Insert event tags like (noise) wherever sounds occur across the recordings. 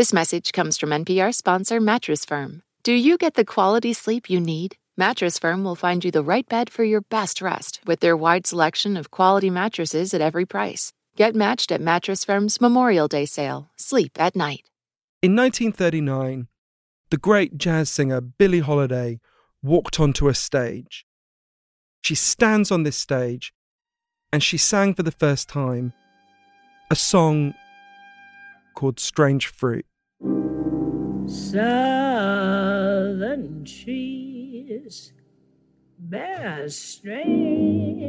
This message comes from NPR sponsor Mattress Firm. Do you get the quality sleep you need? Mattress Firm will find you the right bed for your best rest with their wide selection of quality mattresses at every price. Get matched at Mattress Firm's Memorial Day sale. Sleep at night. In 1939, the great jazz singer Billie Holiday walked onto a stage. She stands on this stage and she sang for the first time a song called Strange Fruit. Southern trees bear strange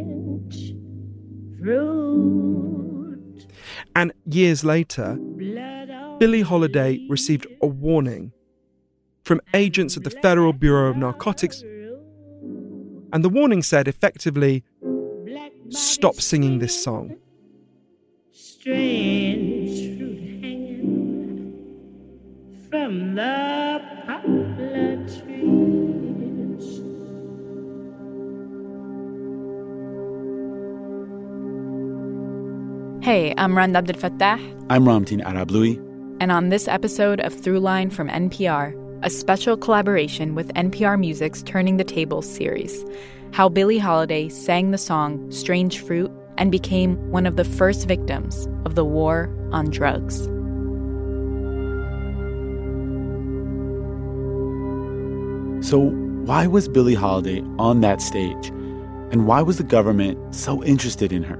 fruit. And years later, Billie Holiday received a warning from agents at the Federal Bureau of Narcotics. And the warning said effectively, stop singing this song. Strange from the poplar trees. Hey, I'm Rund Abdel Fattah. I'm Ramtin Arablouei. And on this episode of Throughline from NPR, a special collaboration with NPR Music's Turning the Tables series, how Billie Holiday sang the song Strange Fruit and became one of the first victims of the war on drugs. So, why was Billie Holiday on that stage? And why was the government so interested in her?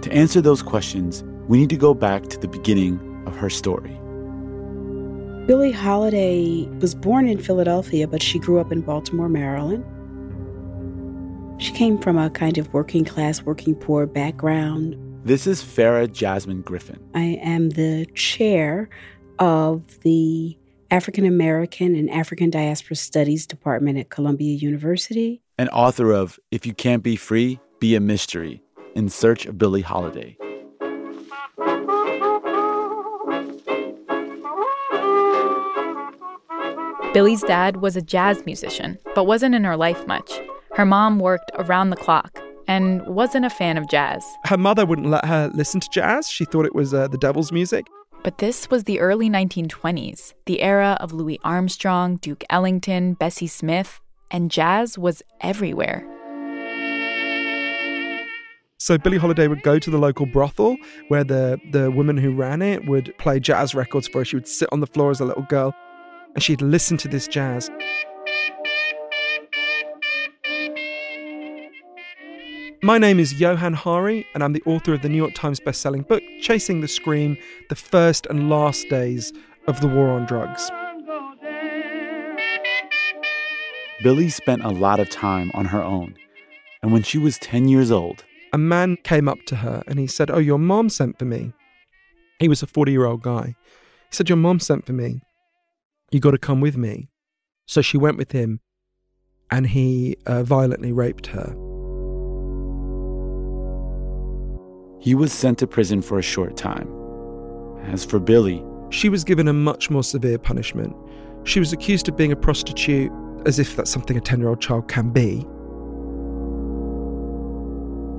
To answer those questions, we need to go back to the beginning of her story. Billie Holiday was born in Philadelphia, but she grew up in Baltimore, Maryland. She came from a kind of working class, working poor background. This is Farah Jasmine Griffin. I am the chair of the African American and African Diaspora Studies Department at Columbia University. And author of If You Can't Be Free, Be a Mystery In Search of Billie Holiday. Billie's dad was a jazz musician, but wasn't in her life much. Her mom worked around the clock and wasn't a fan of jazz. Her mother wouldn't let her listen to jazz. She thought it was uh, the devil's music. But this was the early 1920s, the era of Louis Armstrong, Duke Ellington, Bessie Smith, and jazz was everywhere. So Billie Holiday would go to the local brothel where the, the woman who ran it would play jazz records for her. She would sit on the floor as a little girl and she'd listen to this jazz. My name is Johann Hari, and I'm the author of the New York Times bestselling book, Chasing the Scream The First and Last Days of the War on Drugs. Billie spent a lot of time on her own. And when she was 10 years old, a man came up to her and he said, Oh, your mom sent for me. He was a 40 year old guy. He said, Your mom sent for me. You got to come with me. So she went with him and he uh, violently raped her. He was sent to prison for a short time. As for Billie, she was given a much more severe punishment. She was accused of being a prostitute, as if that's something a 10 year old child can be.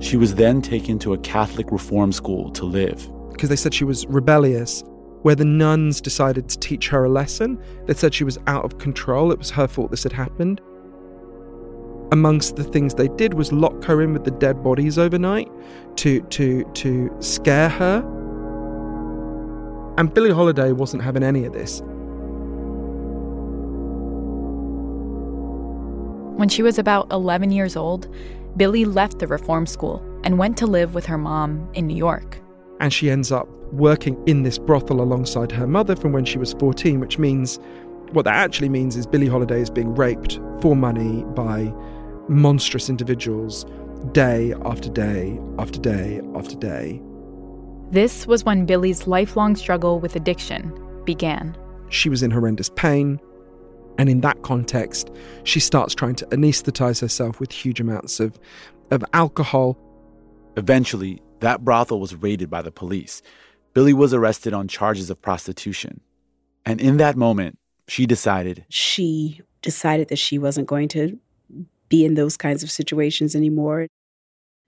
She was then taken to a Catholic reform school to live. Because they said she was rebellious, where the nuns decided to teach her a lesson. They said she was out of control, it was her fault this had happened. Amongst the things they did was lock her in with the dead bodies overnight to, to, to scare her. And Billie Holiday wasn't having any of this. When she was about 11 years old, Billie left the reform school and went to live with her mom in New York. And she ends up working in this brothel alongside her mother from when she was 14, which means what that actually means is Billie Holiday is being raped for money by monstrous individuals day after day after day after day. This was when Billie's lifelong struggle with addiction began. She was in horrendous pain. And in that context, she starts trying to anesthetize herself with huge amounts of, of alcohol. Eventually, that brothel was raided by the police. Billy was arrested on charges of prostitution. And in that moment, she decided. She decided that she wasn't going to be in those kinds of situations anymore.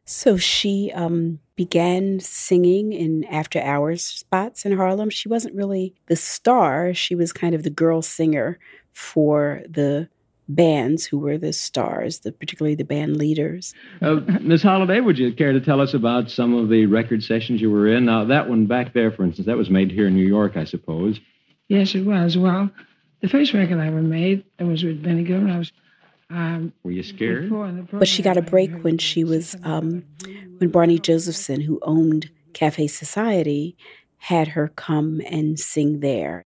So she um, began singing in after hours spots in Harlem. She wasn't really the star, she was kind of the girl singer for the bands who were the stars, the, particularly the band leaders. Uh, Miss Holiday, would you care to tell us about some of the record sessions you were in? Now, that one back there, for instance, that was made here in New York, I suppose. Yes, it was. Well, the first record I ever made it was with Benny Goodman. I was. Um, were you scared? But she got a break when she was um, when Barney Josephson, who owned Cafe Society, had her come and sing there.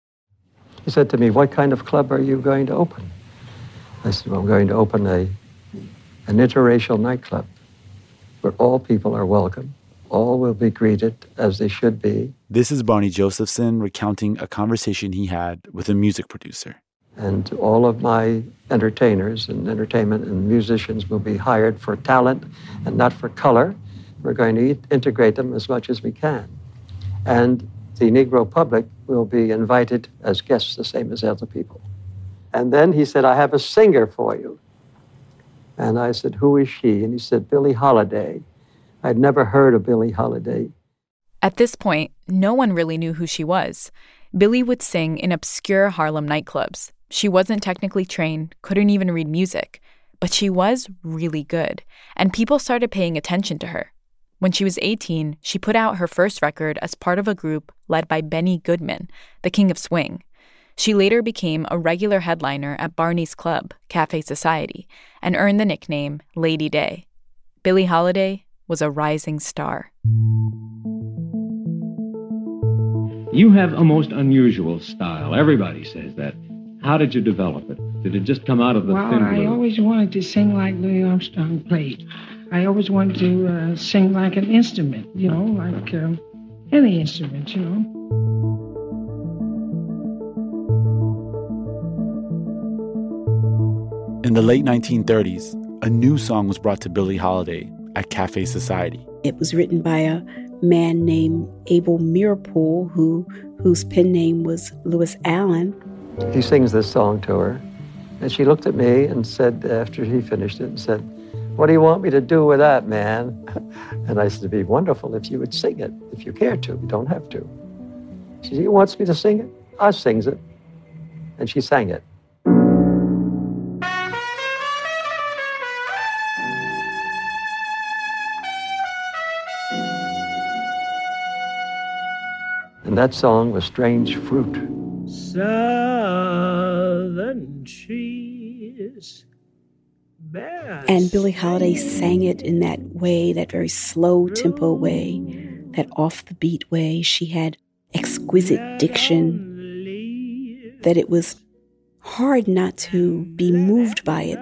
He said to me, "What kind of club are you going to open?" I said, well, I'm going to open a, an interracial nightclub where all people are welcome. All will be greeted as they should be. This is Barney Josephson recounting a conversation he had with a music producer. And all of my entertainers and entertainment and musicians will be hired for talent and not for color. We're going to integrate them as much as we can. And the Negro public will be invited as guests, the same as other people. And then he said, I have a singer for you. And I said, Who is she? And he said, Billie Holiday. I'd never heard of Billie Holiday. At this point, no one really knew who she was. Billie would sing in obscure Harlem nightclubs. She wasn't technically trained, couldn't even read music, but she was really good, and people started paying attention to her. When she was 18, she put out her first record as part of a group led by Benny Goodman, the king of swing. She later became a regular headliner at Barney's Club, Cafe Society, and earned the nickname Lady Day. Billie Holiday was a rising star. You have a most unusual style. Everybody says that. How did you develop it? Did it just come out of the well, thin I always wanted to sing like Louis Armstrong played. I always wanted to uh, sing like an instrument, you know, like uh, any instrument, you know. In the late 1930s, a new song was brought to Billie Holiday at Cafe Society. It was written by a man named Abel Meeropol, who whose pen name was Lewis Allan. He sings this song to her, and she looked at me and said, after he finished it, and said, What do you want me to do with that, man? (laughs) And I said, It'd be wonderful if you would sing it, if you care to. You don't have to. She said, He wants me to sing it? I sings it. And she sang it. And that song was Strange Fruit. Southern trees. And Billie Holiday sang it in that way, that very slow tempo way, that off the beat way. She had exquisite diction, that it was hard not to be moved by it.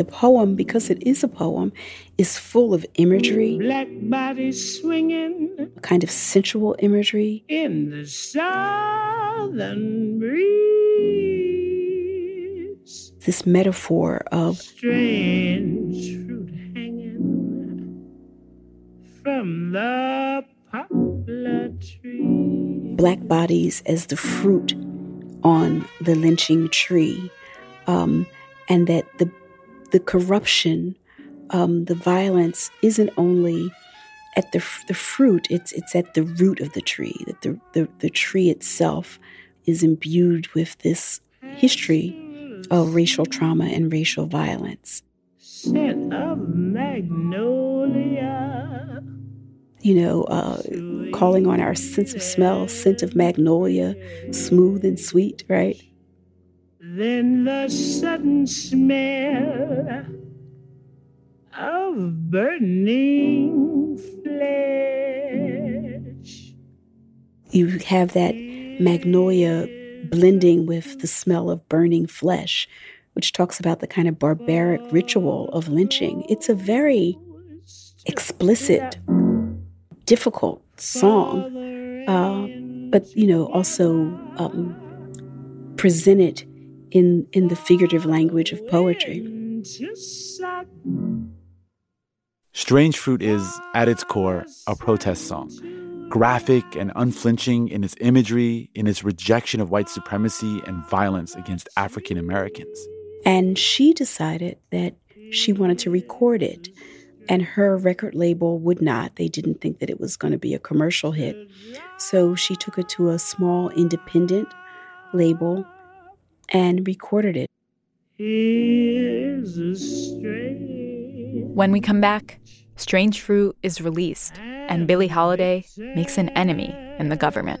The poem, because it is a poem, is full of imagery, Black bodies swinging a kind of sensual imagery. in the southern breeze. This metaphor of Strange fruit hanging from the poplar tree. black bodies as the fruit on the lynching tree, um, and that the the corruption, um, the violence isn't only at the the fruit; it's it's at the root of the tree. That the the, the tree itself is imbued with this history of racial trauma and racial violence. Scent of magnolia. You know, uh, calling on our sense of smell, scent of magnolia, smooth and sweet, right? Then the sudden smell of burning flesh. you have that magnolia blending with the smell of burning flesh, which talks about the kind of barbaric ritual of lynching. It's a very explicit, difficult song, uh, but you know, also um, presented in in the figurative language of poetry. Strange Fruit is, at its core, a protest song. Graphic and unflinching in its imagery, in its rejection of white supremacy and violence against African Americans. And she decided that she wanted to record it. And her record label would not. They didn't think that it was going to be a commercial hit. So she took it to a small independent label and recorded it. When we come back, Strange Fruit is released, and Billie Holiday makes an enemy in the government.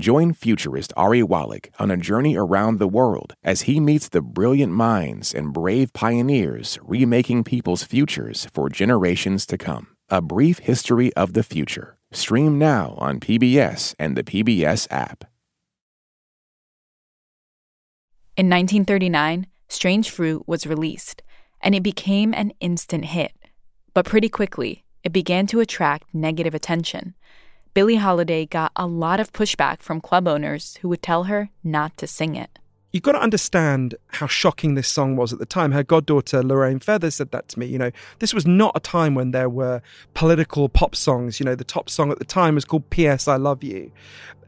Join futurist Ari Wallach on a journey around the world as he meets the brilliant minds and brave pioneers remaking people's futures for generations to come. A Brief History of the Future. Stream now on PBS and the PBS app. In 1939, Strange Fruit was released, and it became an instant hit. But pretty quickly, it began to attract negative attention. Billie Holiday got a lot of pushback from club owners who would tell her not to sing it. You've got to understand how shocking this song was at the time. Her goddaughter Lorraine Feather said that to me. You know, this was not a time when there were political pop songs. You know, the top song at the time was called P.S. I Love You.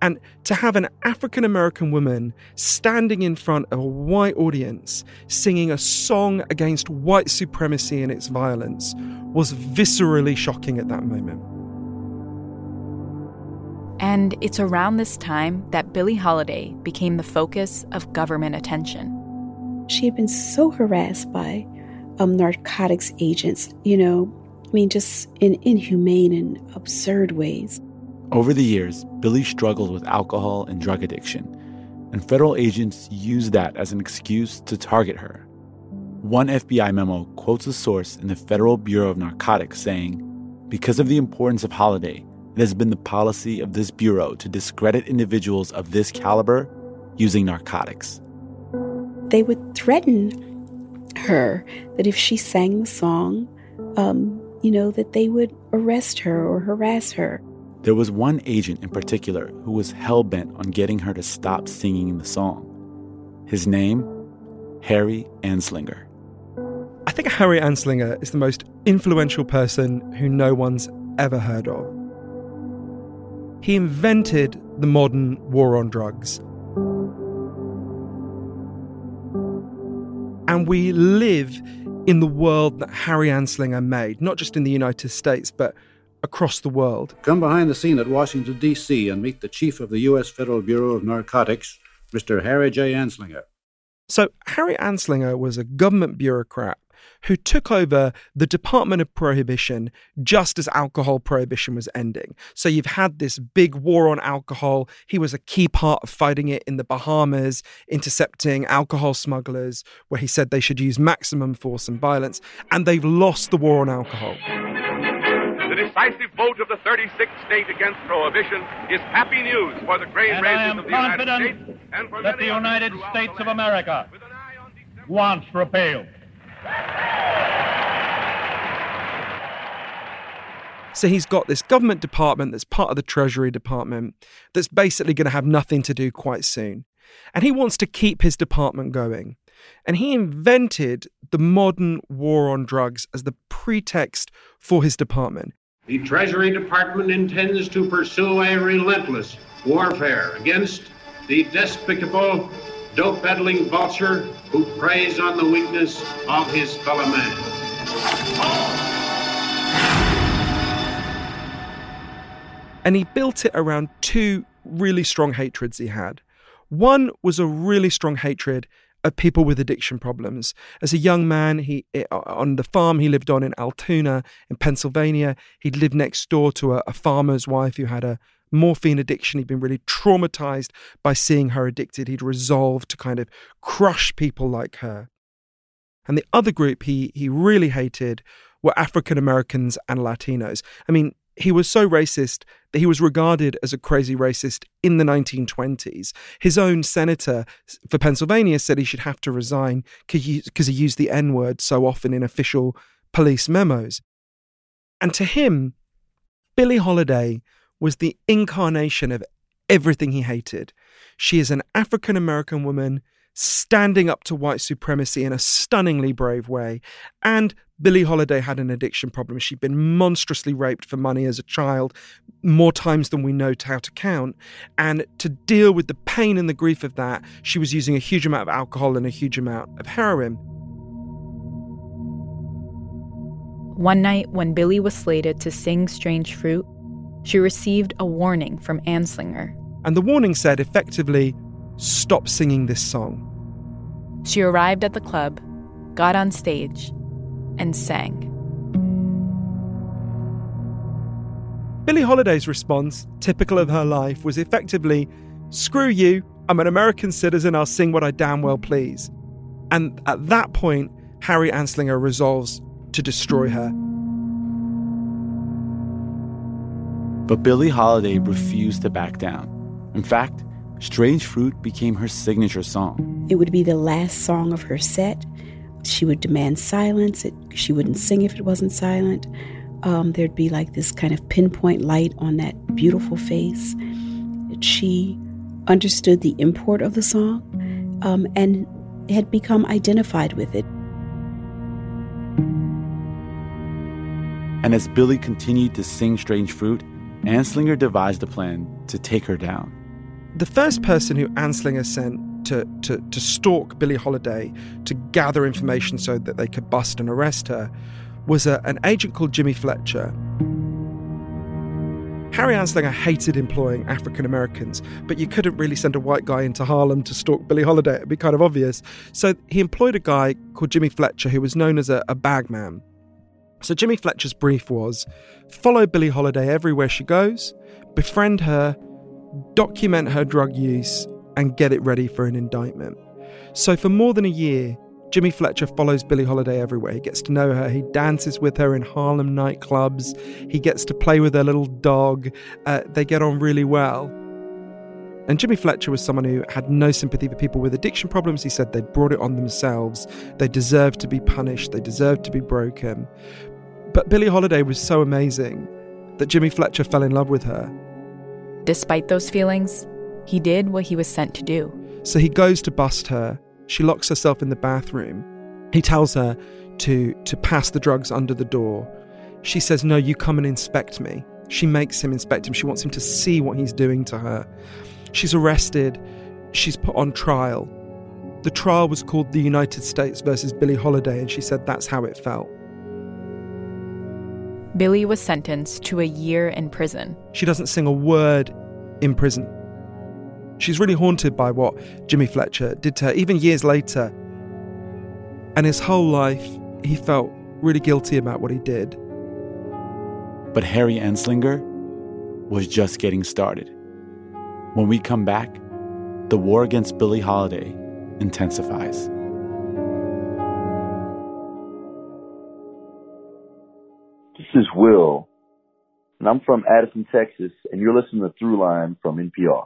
And to have an African American woman standing in front of a white audience singing a song against white supremacy and its violence was viscerally shocking at that moment. And it's around this time that Billie Holiday became the focus of government attention. She had been so harassed by um, narcotics agents, you know, I mean, just in inhumane and absurd ways. Over the years, Billie struggled with alcohol and drug addiction, and federal agents used that as an excuse to target her. One FBI memo quotes a source in the Federal Bureau of Narcotics saying, Because of the importance of Holiday, it has been the policy of this bureau to discredit individuals of this caliber using narcotics. They would threaten her that if she sang the song, um, you know, that they would arrest her or harass her. There was one agent in particular who was hell bent on getting her to stop singing the song. His name, Harry Anslinger. I think Harry Anslinger is the most influential person who no one's ever heard of. He invented the modern war on drugs. And we live in the world that Harry Anslinger made, not just in the United States, but across the world. Come behind the scene at Washington, D.C., and meet the chief of the U.S. Federal Bureau of Narcotics, Mr. Harry J. Anslinger. So, Harry Anslinger was a government bureaucrat who took over the Department of Prohibition just as alcohol prohibition was ending. So you've had this big war on alcohol. He was a key part of fighting it in the Bahamas, intercepting alcohol smugglers, where he said they should use maximum force and violence. And they've lost the war on alcohol. The decisive vote of the 36th state against prohibition is happy news for the grain and raisers I am of the United States and for that the United States of. America wants repeal. So he's got this government department that's part of the Treasury Department that's basically going to have nothing to do quite soon. And he wants to keep his department going. And he invented the modern war on drugs as the pretext for his department. The Treasury Department intends to pursue a relentless warfare against the despicable, dope peddling vulture who preys on the weakness of his fellow man. And he built it around two really strong hatreds he had. One was a really strong hatred of people with addiction problems. As a young man, he eh, on the farm he lived on in Altoona in Pennsylvania, he'd lived next door to a, a farmer's wife who had a morphine addiction. He'd been really traumatized by seeing her addicted. He'd resolved to kind of crush people like her. And the other group he, he really hated were African Americans and Latinos. I mean, he was so racist that he was regarded as a crazy racist in the 1920s. His own senator for Pennsylvania said he should have to resign because he used the N word so often in official police memos. And to him, Billie Holiday was the incarnation of everything he hated. She is an African American woman standing up to white supremacy in a stunningly brave way. And Billie Holiday had an addiction problem. She'd been monstrously raped for money as a child, more times than we know how to count. And to deal with the pain and the grief of that, she was using a huge amount of alcohol and a huge amount of heroin. One night, when Billie was slated to sing Strange Fruit, she received a warning from Anslinger. And the warning said effectively, stop singing this song. She arrived at the club, got on stage, and sang. Billie Holiday's response, typical of her life, was effectively screw you, I'm an American citizen, I'll sing what I damn well please. And at that point, Harry Anslinger resolves to destroy her. But Billie Holiday refused to back down. In fact, Strange Fruit became her signature song. It would be the last song of her set. She would demand silence. It, she wouldn't sing if it wasn't silent. Um, there'd be like this kind of pinpoint light on that beautiful face. She understood the import of the song um, and had become identified with it. And as Billie continued to sing Strange Fruit, Anslinger devised a plan to take her down. The first person who Anslinger sent to, to, to stalk Billie Holiday to gather information so that they could bust and arrest her was a, an agent called Jimmy Fletcher. Harry Anslinger hated employing African Americans, but you couldn't really send a white guy into Harlem to stalk Billie Holiday. It'd be kind of obvious. So he employed a guy called Jimmy Fletcher, who was known as a, a bagman. So Jimmy Fletcher's brief was follow Billie Holiday everywhere she goes, befriend her, document her drug use, and get it ready for an indictment. So for more than a year, Jimmy Fletcher follows Billie Holiday everywhere. He gets to know her. He dances with her in Harlem nightclubs. He gets to play with her little dog. Uh, they get on really well. And Jimmy Fletcher was someone who had no sympathy for people with addiction problems. He said they brought it on themselves. They deserved to be punished. They deserved to be broken. But Billie Holiday was so amazing that Jimmy Fletcher fell in love with her. Despite those feelings, he did what he was sent to do. So he goes to bust her. She locks herself in the bathroom. He tells her to, to pass the drugs under the door. She says, No, you come and inspect me. She makes him inspect him. She wants him to see what he's doing to her. She's arrested. She's put on trial. The trial was called the United States versus Billie Holiday, and she said that's how it felt. Billie was sentenced to a year in prison. She doesn't sing a word in prison. She's really haunted by what Jimmy Fletcher did to her, even years later. And his whole life, he felt really guilty about what he did. But Harry Anslinger was just getting started. When we come back, the war against Billie Holiday intensifies. Is Will, and I'm from Addison, Texas, and you're listening to Throughline from NPR.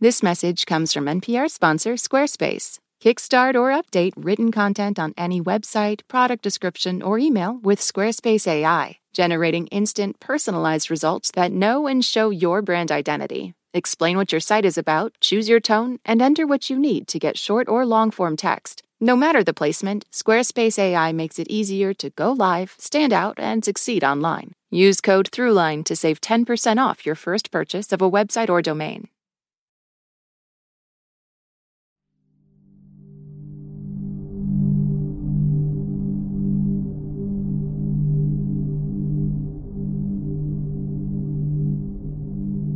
This message comes from NPR sponsor Squarespace. Kickstart or update written content on any website, product description, or email with Squarespace AI, generating instant personalized results that know and show your brand identity. Explain what your site is about, choose your tone, and enter what you need to get short or long form text. No matter the placement, Squarespace AI makes it easier to go live, stand out, and succeed online. Use code THROUGHLINE to save 10% off your first purchase of a website or domain.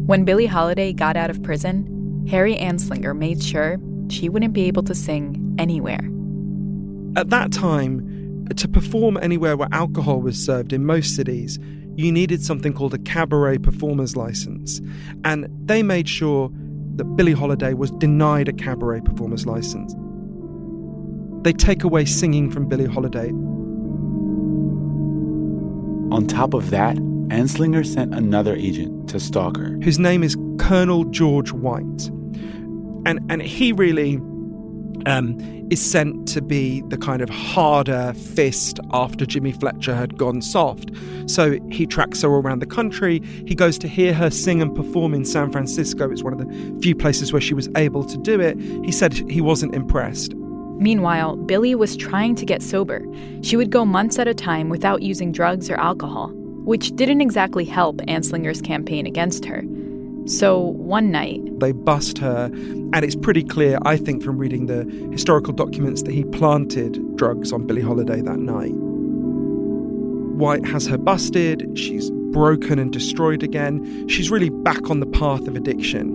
When Billie Holiday got out of prison, Harry Anslinger made sure she wouldn't be able to sing anywhere. At that time, to perform anywhere where alcohol was served in most cities, you needed something called a cabaret performer's license. And they made sure that Billie Holiday was denied a cabaret performer's license. they take away singing from Billie Holiday. On top of that, Anslinger sent another agent to stalk her. Whose name is Colonel George White. And, and he really um, is sent to be the kind of harder fist after Jimmy Fletcher had gone soft. So he tracks her around the country. He goes to hear her sing and perform in San Francisco. It's one of the few places where she was able to do it. He said he wasn't impressed. Meanwhile, Billie was trying to get sober. She would go months at a time without using drugs or alcohol, which didn't exactly help Anslinger's campaign against her. So one night, they bust her, and it's pretty clear, I think, from reading the historical documents that he planted drugs on Billie Holiday that night. White has her busted, she's broken and destroyed again. She's really back on the path of addiction.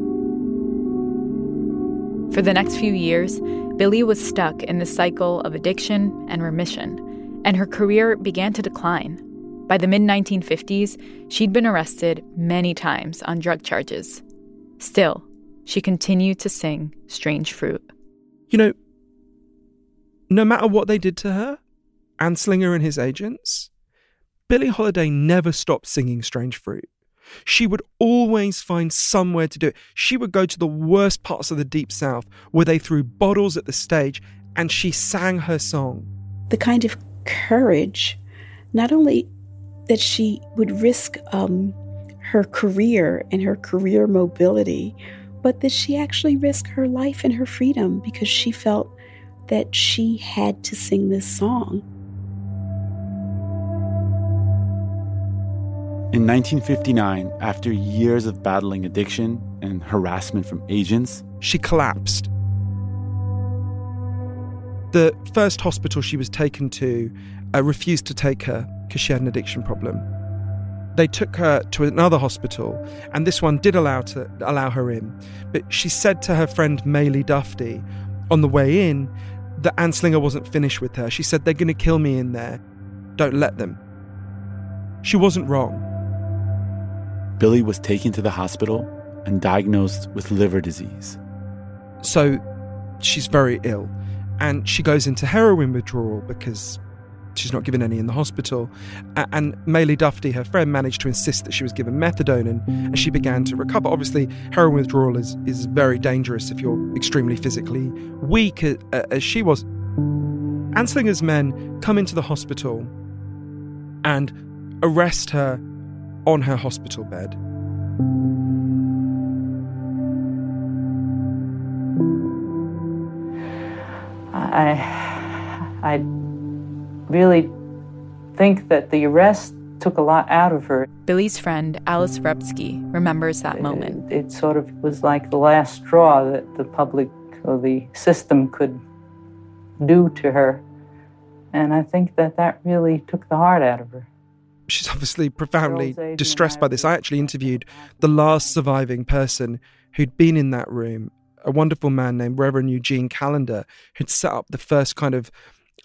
For the next few years, Billie was stuck in the cycle of addiction and remission, and her career began to decline. By the mid 1950s, she'd been arrested many times on drug charges. Still, she continued to sing Strange Fruit. You know, no matter what they did to her, Anslinger and his agents, Billie Holiday never stopped singing Strange Fruit. She would always find somewhere to do it. She would go to the worst parts of the Deep South where they threw bottles at the stage and she sang her song. The kind of courage, not only that she would risk um, her career and her career mobility, but that she actually risked her life and her freedom because she felt that she had to sing this song. In 1959, after years of battling addiction and harassment from agents, she collapsed. The first hospital she was taken to uh, refused to take her because she had an addiction problem. They took her to another hospital, and this one did allow to allow her in. But she said to her friend Maely Dufty on the way in that Anslinger wasn't finished with her. She said, They're going to kill me in there. Don't let them. She wasn't wrong. Billie was taken to the hospital and diagnosed with liver disease. So she's very ill, and she goes into heroin withdrawal because she's not given any in the hospital. And Maely Dufty, her friend, managed to insist that she was given methadone and, and she began to recover. Obviously, heroin withdrawal is, is very dangerous if you're extremely physically weak, uh, as she was. Anslinger's men come into the hospital and arrest her on her hospital bed. I, I really think that the arrest took a lot out of her. Billie's friend, Alice Vrbsky, remembers that moment. It, it sort of was like the last straw that the public or the system could do to her. And I think that that really took the heart out of her. She's obviously profoundly distressed by this. I actually interviewed the last surviving person who'd been in that room, a wonderful man named Reverend Eugene Callender, who'd set up the first kind of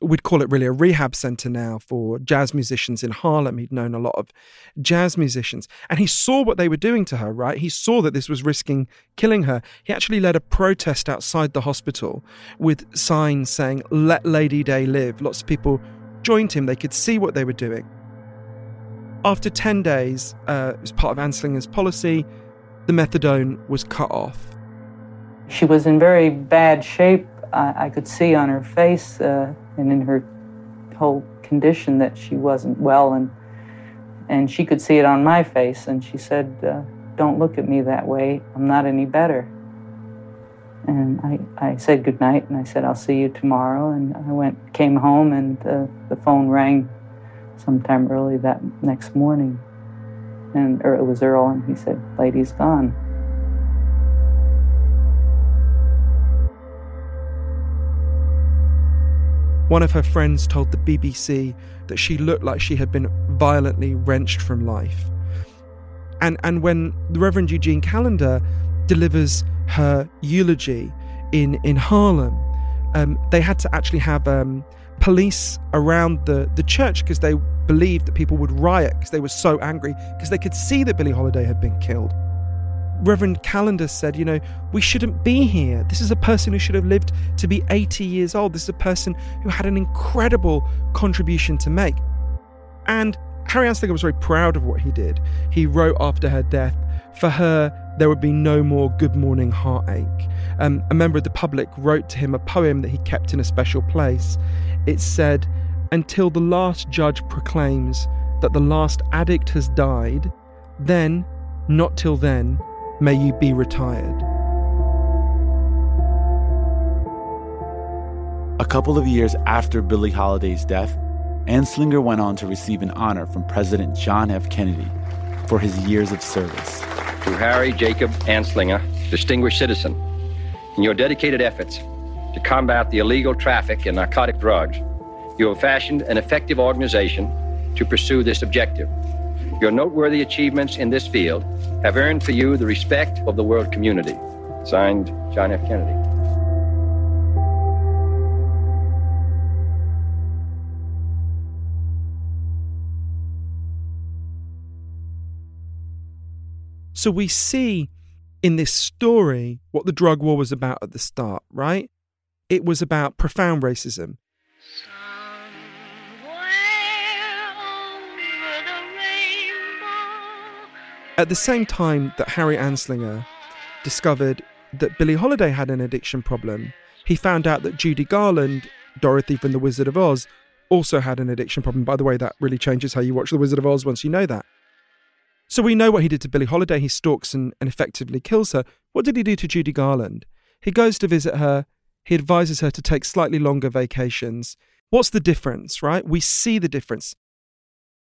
we'd call it really a rehab center now for jazz musicians in Harlem. He'd known a lot of jazz musicians and he saw what they were doing to her, right? He saw that this was risking killing her. He actually led a protest outside the hospital with signs saying, Let Lady Day live. Lots of people joined him, they could see what they were doing. After 10 days, uh, as part of Anslinger's policy, the methadone was cut off. She was in very bad shape. I, I could see on her face. Uh and in her whole condition that she wasn't well and and she could see it on my face and she said uh, don't look at me that way. I'm not any better. And I, I said goodnight and i said i'll see you tomorrow and i went came home and uh, the phone rang sometime early that next morning. And it was earl and he said lady's gone One of her friends told the BBC that she looked like she had been violently wrenched from life. And, and when the Reverend Eugene Callender delivers her eulogy in, in Harlem, um, they had to actually have um, police around the, the church because they believed that people would riot because they were so angry because they could see that Billie Holiday had been killed. Reverend Callender said, you know, we shouldn't be here. This is a person who should have lived to be 80 years old. This is a person who had an incredible contribution to make. And Harry Anslinger was very proud of what he did. He wrote after her death, for her, there would be no more good morning heartache. Um, a member of the public wrote to him a poem that he kept in a special place. It said, Until the last judge proclaims that the last addict has died, then, not till then, may you be retired. A couple of years after Billie Holiday's death, Anslinger went on to receive an honor from President John F. Kennedy for his years of service. To Harry Jacob Anslinger, distinguished citizen, in your dedicated efforts to combat the illegal traffic in narcotic drugs, you have fashioned an effective organization to pursue this objective. Your noteworthy achievements in this field have earned for you the respect of the world community. Signed, John F. Kennedy. So we see in this story what the drug war was about at the start, right? It was about profound racism. At the same time that Harry Anslinger discovered that Billie Holiday had an addiction problem, he found out that Judy Garland, Dorothy from The Wizard of Oz, also had an addiction problem. By the way, that really changes how you watch The Wizard of Oz once you know that. So we know what he did to Billie Holiday. He stalks and, and effectively kills her. What did he do to Judy Garland? He goes to visit her. He advises her to take slightly longer vacations. What's the difference, right? We see the difference.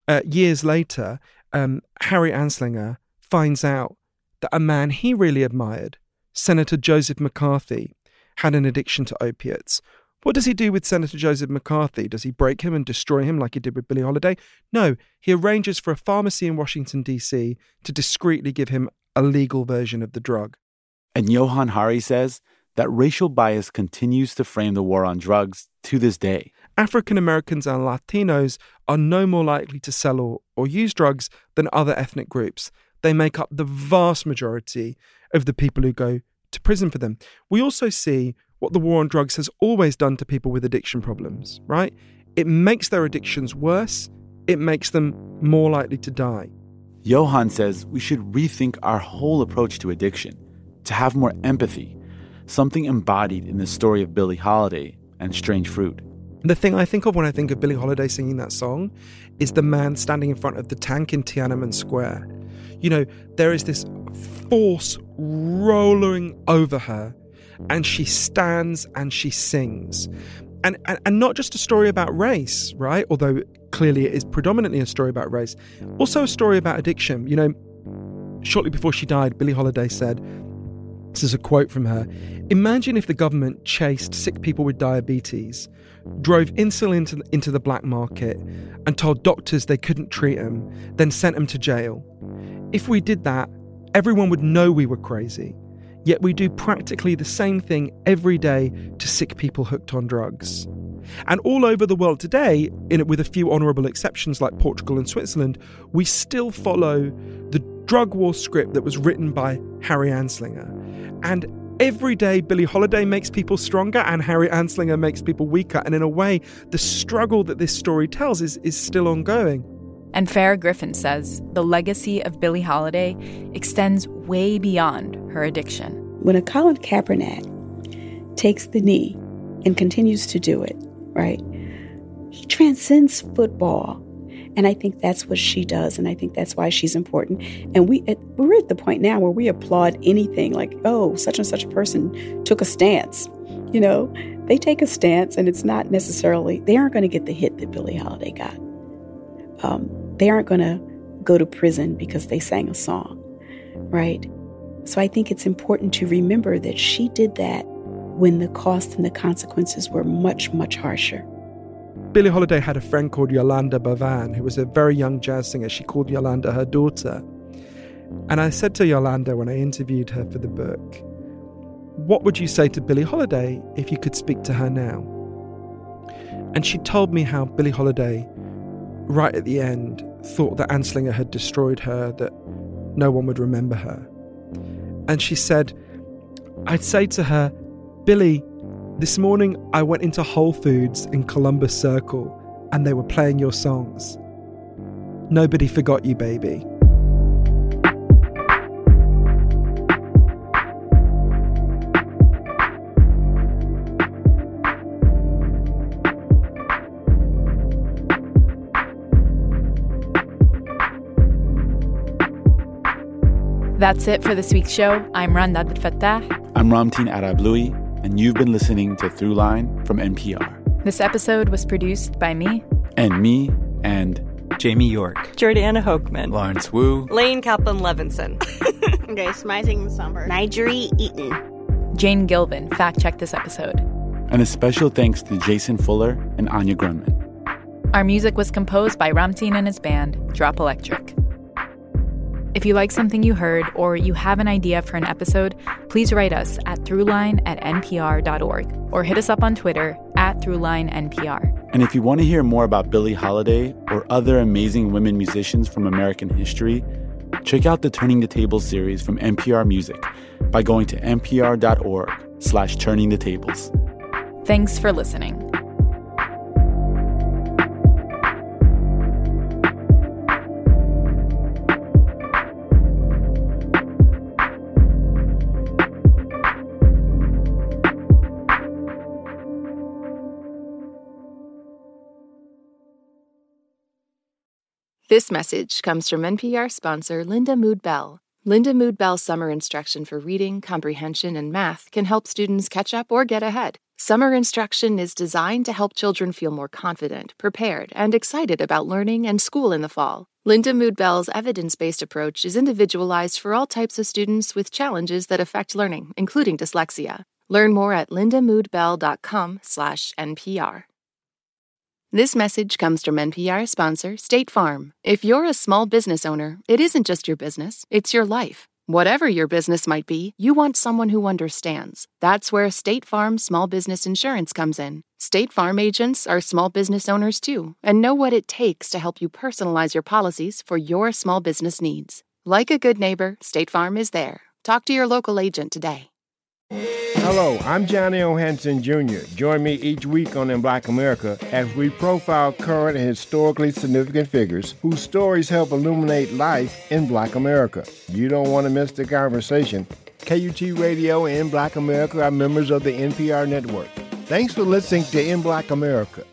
Uh, years later, um, Harry Anslinger finds out that a man he really admired, Senator Joseph McCarthy, had an addiction to opiates. What does he do with Senator Joseph McCarthy? Does he break him and destroy him like he did with Billie Holiday? No, he arranges for a pharmacy in Washington, D.C. to discreetly give him a legal version of the drug. And Johann Hari says that racial bias continues to frame the war on drugs to this day. African Americans and Latinos are no more likely to sell or, or use drugs than other ethnic groups. They make up the vast majority of the people who go to prison for them. We also see what the war on drugs has always done to people with addiction problems, right? It makes their addictions worse, it makes them more likely to die. Johann says we should rethink our whole approach to addiction, to have more empathy, something embodied in the story of Billie Holiday and Strange Fruit. The thing I think of when I think of Billie Holiday singing that song is the man standing in front of the tank in Tiananmen Square. You know, there is this force rolling over her and she stands and she sings. And, and, and not just a story about race, right? Although clearly it is predominantly a story about race, also a story about addiction. You know, shortly before she died, Billie Holiday said, this is a quote from her Imagine if the government chased sick people with diabetes, drove insulin into, the black market, and told doctors they couldn't treat them, then sent them to jail. If we did that, everyone would know we were crazy. Yet we do practically the same thing every day to sick people hooked on drugs. And all over the world today, in, with a few honourable exceptions like Portugal and Switzerland, we still follow the drug war script that was written by Harry Anslinger. And every day, Billie Holiday makes people stronger and Harry Anslinger makes people weaker. And in a way, the struggle that this story tells is, is still ongoing. And Farah Griffin says the legacy of Billie Holiday extends way beyond her addiction. When a Colin Kaepernick takes the knee and continues to do it, right? He transcends football. And I think that's what she does. And I think that's why she's important. And we, we're at the point now where we applaud anything like, oh, such and such a person took a stance. You know, they take a stance and it's not necessarily, they aren't going to get the hit that Billie Holiday got. Um, they aren't going to go to prison because they sang a song, right? So I think it's important to remember that she did that when the cost and the consequences were much, much harsher. Billie Holiday had a friend called Yolanda Bavan, who was a very young jazz singer. She called Yolanda her daughter. And I said to Yolanda when I interviewed her for the book, What would you say to Billie Holiday if you could speak to her now? And she told me how Billie Holiday right at the end, thought that Anslinger had destroyed her, that no one would remember her. and she said, I'd say to her, Billie, this morning I went into Whole Foods in Columbus Circle and they were playing your songs. Nobody forgot you, baby. That's it for this week's show. I'm Randa Abdelfatah. I'm Ramtin Arablouei, and you've been listening to Throughline from NPR. This episode was produced by me. And me and Jamie York. Jordana Hochman. Lawrence Wu. Laine Kaplan-Levenson. (laughs) Grace Mising Somber. Nigeri Eaton. Jane Gilvin fact checked this episode. And a special thanks to Jason Fuller and Anya Grundmann. Our music was composed by Ramtin and his band, Drop Electric. If you like something you heard or you have an idea for an episode, please write us at throughline at npr.org or hit us up on Twitter at throughlinenpr. And if you want to hear more about Billie Holiday or other amazing women musicians from American history, check out the Turning the Tables series from NPR Music by going to npr.org slash turning the tables. Thanks for listening. This message comes from NPR sponsor Lindamood-Bell. Linda Mood Bell summer instruction for reading, comprehension, and math can help students catch up or get ahead. Summer instruction is designed to help children feel more confident, prepared, and excited about learning and school in the fall. Lindamood-Bell's evidence based approach is individualized for all types of students with challenges that affect learning, including dyslexia. Learn more at lindamoodbell.com/npr. This message comes from NPR sponsor State Farm. If you're a small business owner, it isn't just your business, it's your life. Whatever your business might be, you want someone who understands. That's where State Farm Small Business Insurance comes in. State Farm agents are small business owners too and know what it takes to help you personalize your policies for your small business needs. Like a good neighbor, State Farm is there. Talk to your local agent today. Hello, I'm John L. Hanson Jr. Join me each week on In Black America as we profile current and historically significant figures whose stories help illuminate life in Black America. You don't want to miss the conversation. KUT Radio and In Black America are members of the NPR network. Thanks for listening to In Black America.